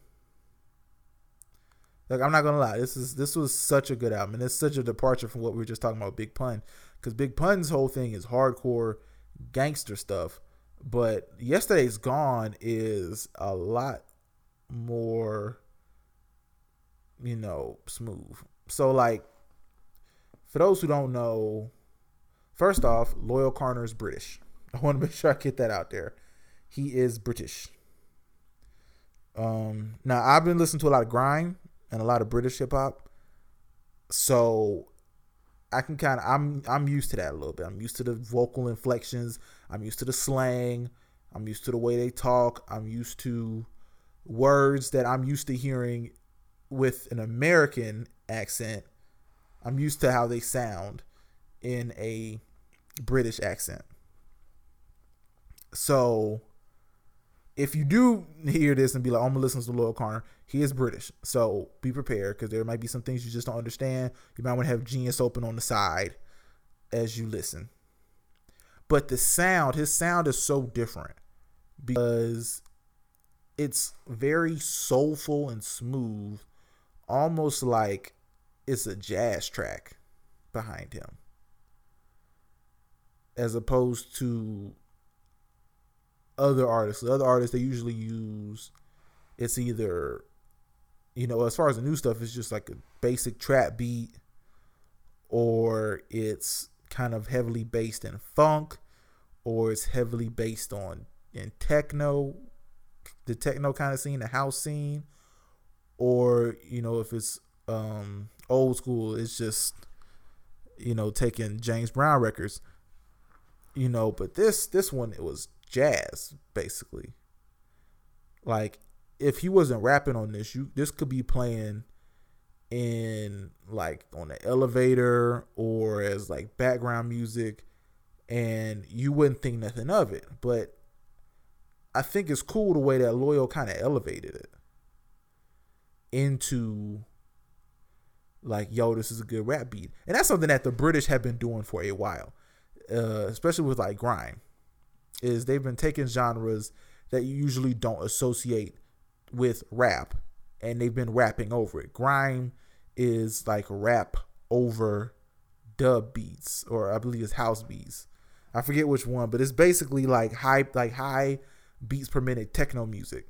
B: like I'm not gonna lie, this is this was such a good album, and it's such a departure from what we were just talking about Big Pun, because Big Pun's whole thing is hardcore gangster stuff, but Yesterday's Gone is a lot more, you know, smooth. So like, for those who don't know, first off, Loyle Carner is British. I want to make sure I get that out there. He is British. Um, now I've been listening to a lot of grime and a lot of British hip hop, so I can kind of I'm I'm used to that a little bit. I'm used to the vocal inflections. I'm used to the slang. I'm used to the way they talk. I'm used to words that I'm used to hearing with an American accent. I'm used to how they sound in a British accent. So if you do hear this and be like, I'm gonna listen to Loyle Carner, he is British, so be prepared because there might be some things you just don't understand. You might want to have Genius open on the side as you listen. But the sound, his sound is so different because it's very soulful and smooth, almost like it's a jazz track behind him, as opposed to other artists. The other artists they usually use it's either you know, as far as the new stuff, it's just like a basic trap beat or it's kind of heavily based in funk or it's heavily based on in techno, the techno kind of scene, the house scene, or you know, if it's um old school, it's just you know, taking James Brown records. You know, but this this one it was jazz basically. Like if he wasn't rapping on this, you this could be playing in like on the elevator or as like background music and you wouldn't think nothing of it. But I think it's cool the way that Loyle kind of elevated it into like, yo, this is a good rap beat. And that's something that the British have been doing for a while. Uh, especially with like grime is they've been taking genres that you usually don't associate with rap and they've been rapping over it. Grime is like rap over dub beats or I believe it's house beats. I forget which one, but it's basically like high like high beats per minute techno music.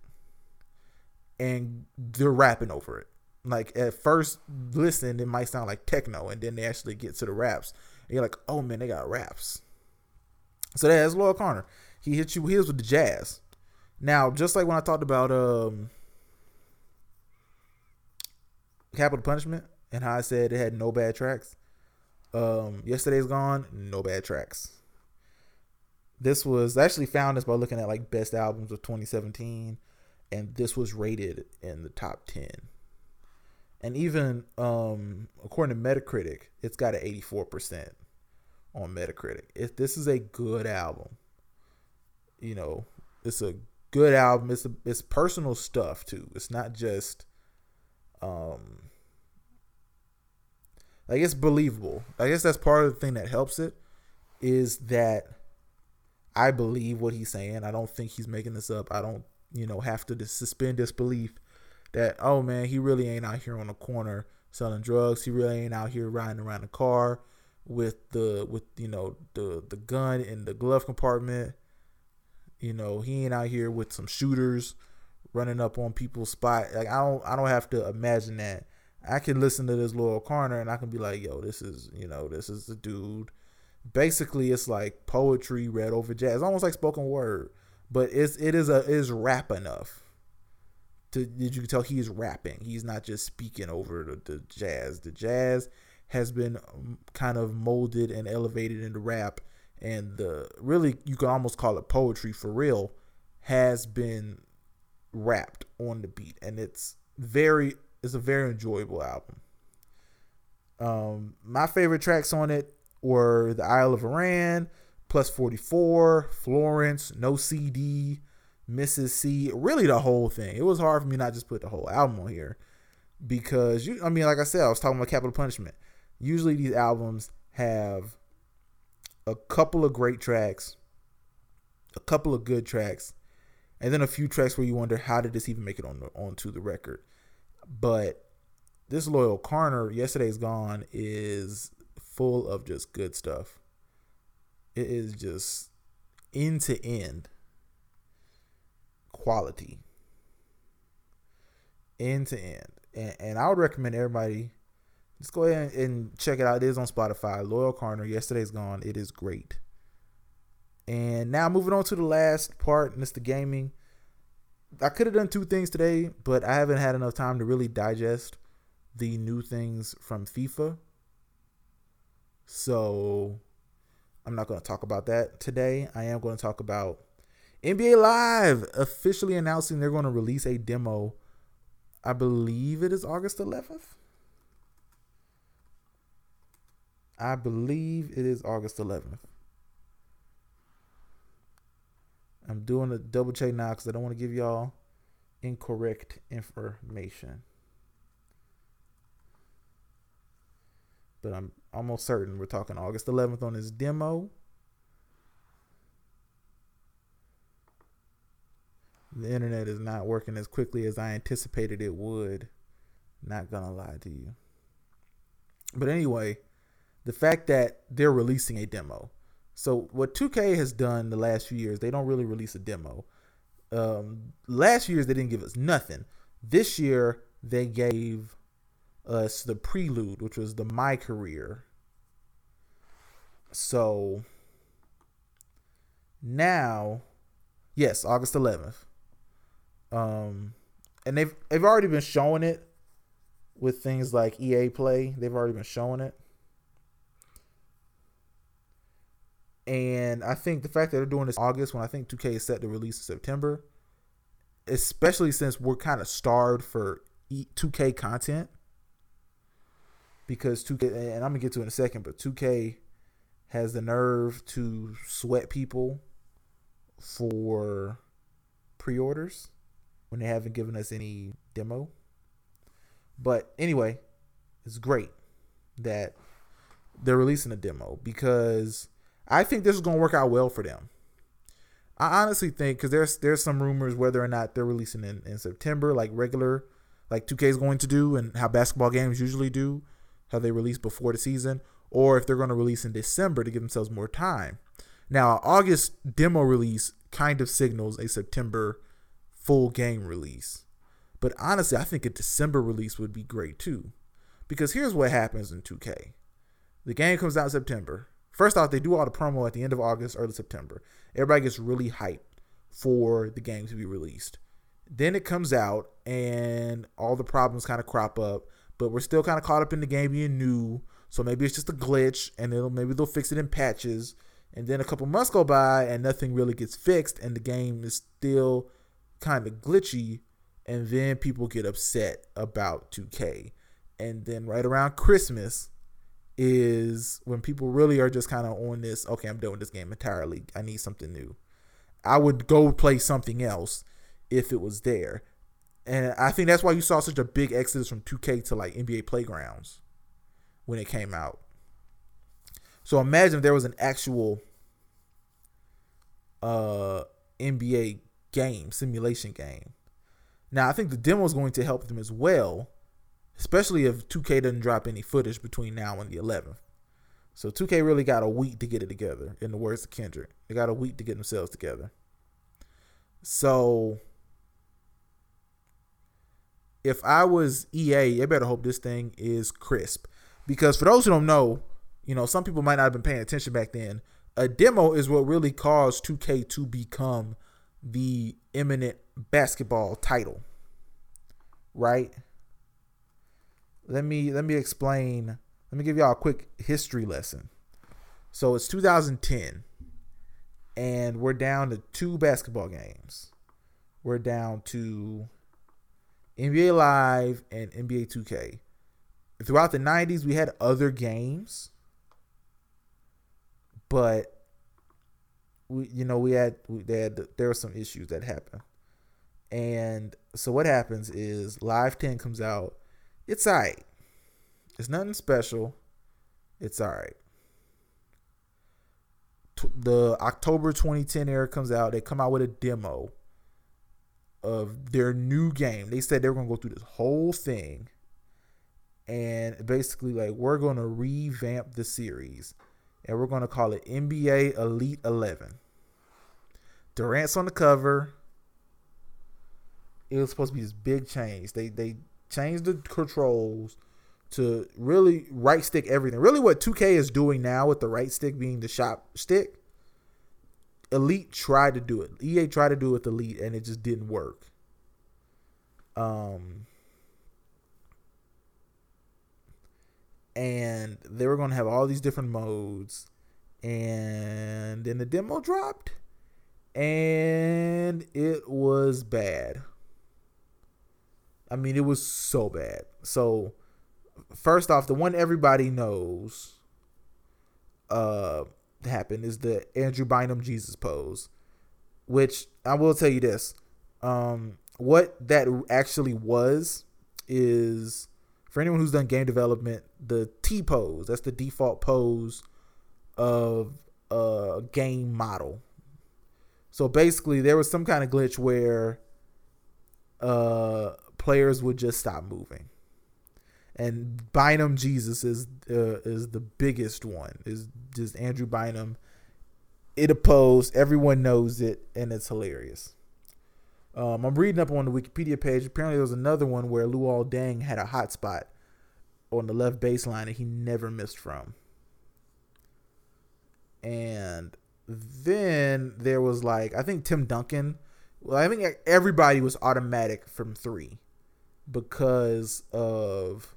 B: And they're rapping over it. Like at first listen, it might sound like techno, and then they actually get to the raps. And you're like, oh man, they got raps. So that's Loyle Carner. He hit you heels with the jazz. Now, just like when I talked about um Capital Punishment and how I said it had no bad tracks. Um, Yesterday's Gone, no bad tracks. This was actually found this by looking at like best albums of 2017, and this was rated in the top 10. And even um, according to Metacritic, it's got an 84% on Metacritic. If this is a good album, you know, it's a good album. It's a, it's personal stuff too. It's not just um like it's believable. I guess that's part of the thing that helps it is that I believe what he's saying. I don't think he's making this up. I don't, you know, have to suspend disbelief that oh man, he really ain't out here on the corner selling drugs. He really ain't out here riding around the car with the with you know the the gun in the glove compartment. You know, he ain't out here with some shooters running up on people's spot. Like I don't I don't have to imagine that. I can listen to this Loyle Carner and I can be like, yo, this is you know, this is the dude. Basically, it's like poetry read over jazz, almost like spoken word, but it's it is a it is rap enough. To, did you tell he's rapping. He's not just speaking over the, the jazz. The jazz has been um, kind of molded and elevated into rap and the really you can almost call it poetry for real has been rapped on the beat and it's very it's a very enjoyable album. Um my favorite tracks on it were the isle of Arran plus 44 florence no cd mrs c really the whole thing. It was hard for me not just put the whole album on here because you i mean like i said i was talking about capital punishment usually these albums have a couple of great tracks, a couple of good tracks, and then a few tracks where you wonder how did this even make it on the, onto the record. But this Loyle Carner, yesterday's gone, is full of just good stuff. It is just end to end quality, end to end, and, and I would recommend everybody just go ahead and check it out. It is on Spotify. Loyle Carner. Yesterday's gone. It is great. And now moving on to the last part, the gaming. I could have done two things today, but I haven't had enough time to really digest the new things from FIFA. So I'm not going to talk about that today. I am going to talk about NBA Live officially announcing they're going to release a demo. I believe it is August 11th. I believe it is August 11th. I'm doing a double check now because I don't want to give y'all incorrect information. But I'm almost certain we're talking August 11th on his demo. The internet is not working as quickly as I anticipated it would. Not gonna lie to you. But anyway, the fact that they're releasing a demo. So what 2K has done the last few years, they don't really release a demo. Um, last years they didn't give us nothing. This year they gave us the prelude, which was the My Career. So now, yes, August 11th. Um, and they've they've already been showing it with things like EA Play. They've already been showing it. And I think the fact that they're doing this August when I think 2K is set to release in September, especially since we're kind of starved for 2K content. Because 2K, and I'm going to get to it in a second, but 2K has the nerve to sweat people for pre orders when they haven't given us any demo. But anyway, it's great that they're releasing a demo because I think this is going to work out well for them. I honestly think because there's there's some rumors whether or not they're releasing in, in September like regular like 2K is going to do and how basketball games usually do, how they release before the season, or if they're going to release in December to give themselves more time. Now, August demo release kind of signals a September full game release. But honestly, I think a December release would be great too. Because here's what happens in 2K. The game comes out in September. First off, they do all the promo at the end of August, early September. Everybody gets really hyped for the game to be released. Then it comes out and all the problems kind of crop up, but we're still kind of caught up in the game being new. So maybe it's just a glitch and it'll maybe they'll fix it in patches. And then a couple months go by and nothing really gets fixed and the game is still kind of glitchy. And then people get upset about 2K. And then right around Christmas, is when people really are just kind of on this, okay, I'm with this game entirely. I need something new. I would go play something else if it was there. And I think that's why you saw such a big exodus from 2K to like NBA Playgrounds when it came out. So imagine if there was an actual uh NBA game, simulation game. Now I think the demo is going to help them as well especially if 2K doesn't drop any footage between now and the 11th. So 2K really got a week to get it together, in the words of Kendrick. They got a week to get themselves together. So if I was EA, I better hope this thing is crisp. Because for those who don't know, you know, some people might not have been paying attention back then. A demo is what really caused 2K to become the eminent basketball title. Right? Let me let me explain. Let me give y'all a quick history lesson. So it's 2010, and we're down to two basketball games. We're down to NBA Live and NBA 2K. Throughout the 90s, we had other games, but we, you know, we had, we had there were some issues that happened, and so what happens is Live 10 comes out it's alright. It's nothing special. It's alright. The October 2010 era comes out. They come out with a demo of their new game. They said they were gonna go through this whole thing, and basically like we're gonna revamp the series, and we're gonna call it NBA Elite 11. Durant's on the cover. It was supposed to be this big change. They they change the controls to really right stick everything. Really, what 2K is doing now with the right stick being the shot stick, Elite tried to do it. EA tried to do it with Elite, and it just didn't work. Um, and they were going to have all these different modes, and then the demo dropped, and it was bad. I mean, it was so bad. So, first off, the one everybody knows uh happened is the Andrew Bynum Jesus pose. which I will tell you this. Um, what that actually was is for anyone who's done game development, the T pose, that's the default pose of a game model. So basically, there was some kind of glitch where uh, players would just stop moving. And Bynum Jesus is uh, is the biggest one. Is just Andrew Bynum. It opposed. Everyone knows it, and it's hilarious. Um, I'm reading up on the Wikipedia page. Apparently, there was another one where Luol Deng had a hot spot on the left baseline that he never missed from. And then there was like I think Tim Duncan. Well, I think everybody was automatic from three because of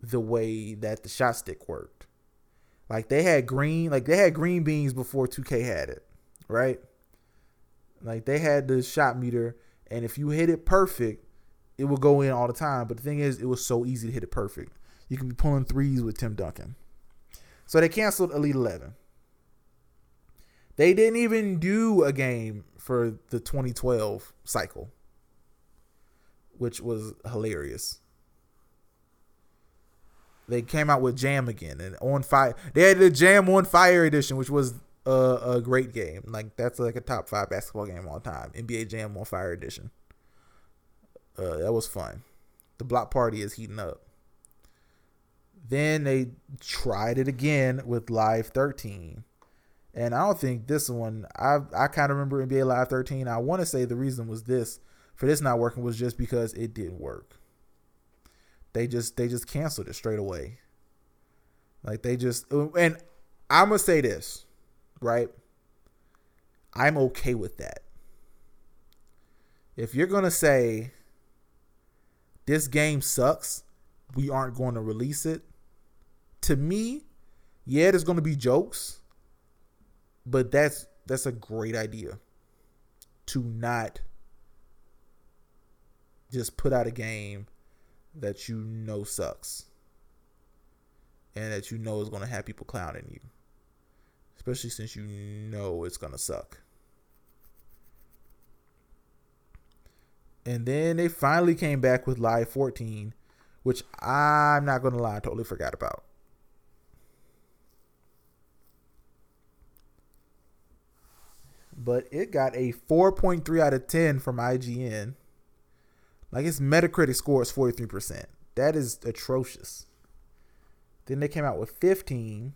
B: the way that the shot stick worked. Like they had green, like they had green beans before 2K had it, right? Like they had the shot meter, and if you hit it perfect, it would go in all the time. But the thing is, it was so easy to hit it perfect. You can be pulling threes with Tim Duncan. So they canceled Elite 11. They didn't even do a game for the 2012 cycle, which was hilarious. They came out with Jam again and on fire. They had the Jam on Fire edition, which was a, a great game. Like that's like a top five basketball game all time. NBA Jam on Fire edition. Uh, that was fun. The block party is heating up. Then they tried it again with Live 13. And I don't think this one I I kind of remember NBA Live 13. I want to say the reason was this for this not working was just because it didn't work. They just they just canceled it straight away. Like they just and I'm gonna say this, right? I'm okay with that. If you're gonna say this game sucks, we aren't going to release it. To me, yeah, there's going to be jokes, but that's that's a great idea to not just put out a game that you know sucks and that you know is going to have people clowning you, especially since you know it's going to suck. And then they finally came back with Live 14, which I'm not going to lie, I totally forgot about. But it got a 4.3 out of 10 from IGN. Like its Metacritic score is 43%. That is atrocious. Then they came out with 15,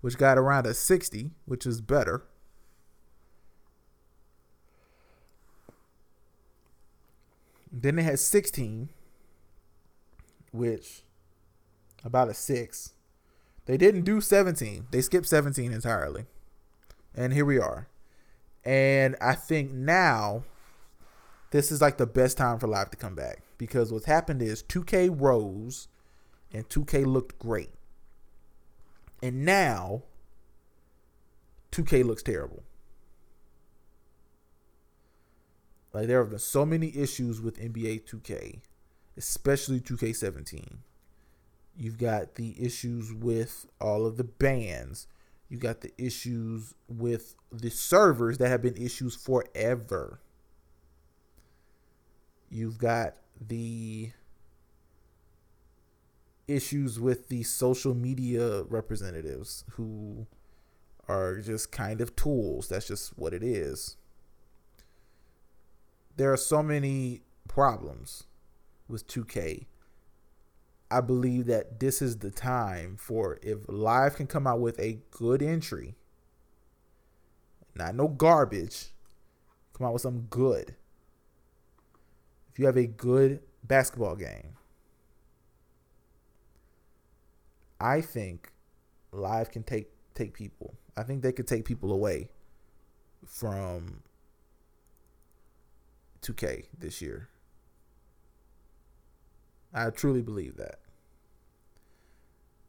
B: which got around a 60, which is better. Then they had 16, which about a 6. They didn't do 17. They skipped 17 entirely. And here we are. And I think now this is like the best time for live to come back because what's happened is 2K rose and 2K looked great. And now 2K looks terrible. Like there have been so many issues with NBA 2K, especially 2K17. You've got the issues with all of the bans. You got the issues with the servers that have been issues forever. You've got the issues with the social media representatives who are just kind of tools. That's just what it is. There are so many problems with 2K I believe that this is the time for if Live can come out with a good entry, not no garbage, come out with some good. If you have a good basketball game, I think Live can take take people. I think they could take people away from 2K this year. I truly believe that.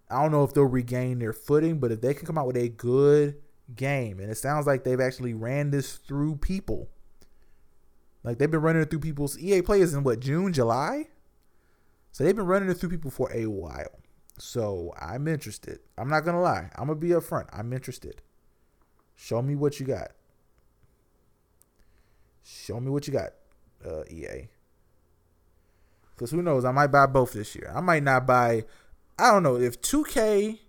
B: I don't know if they'll regain their footing, but if they can come out with a good game, and it sounds like they've actually ran this through people. Like they've been running it through people's EA players in what June, July? So they've been running it through people for a while. So I'm interested. I'm not gonna lie. I'm gonna be upfront. I'm interested. Show me what you got. Show me what you got, uh, EA. Because who knows? I might buy both this year. I might not buy. I don't know if 2K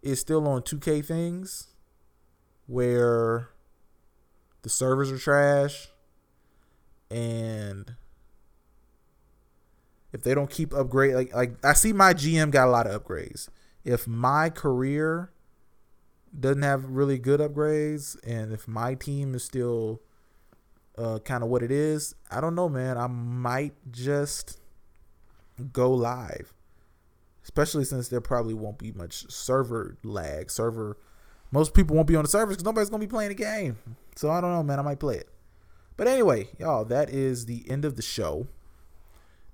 B: is still on 2K things where the servers are trash and if they don't keep upgrade like like I see my GM got a lot of upgrades. If my career doesn't have really good upgrades and if my team is still uh, kind of what it is, I don't know, man. I might just go live, especially since there probably won't be much server lag. Server, most people won't be on the servers because nobody's gonna be playing the game. So I don't know, man. I might play it. But anyway, y'all, that is the end of the show.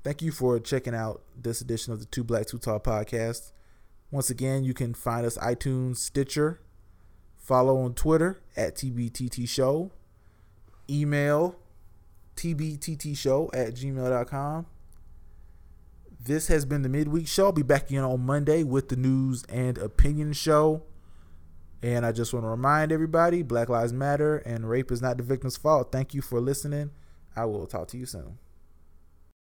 B: Thank you for checking out this edition of the Two Black Two Tall podcast. Once again, you can find us iTunes, Stitcher, follow on Twitter at TBTT Show, email tbttshow at gmail.com. This has been the midweek show. I'll be back again on Monday with the news and opinion show. And I just want to remind everybody Black Lives Matter and rape is not the victim's fault. Thank you for listening. I will talk to you soon.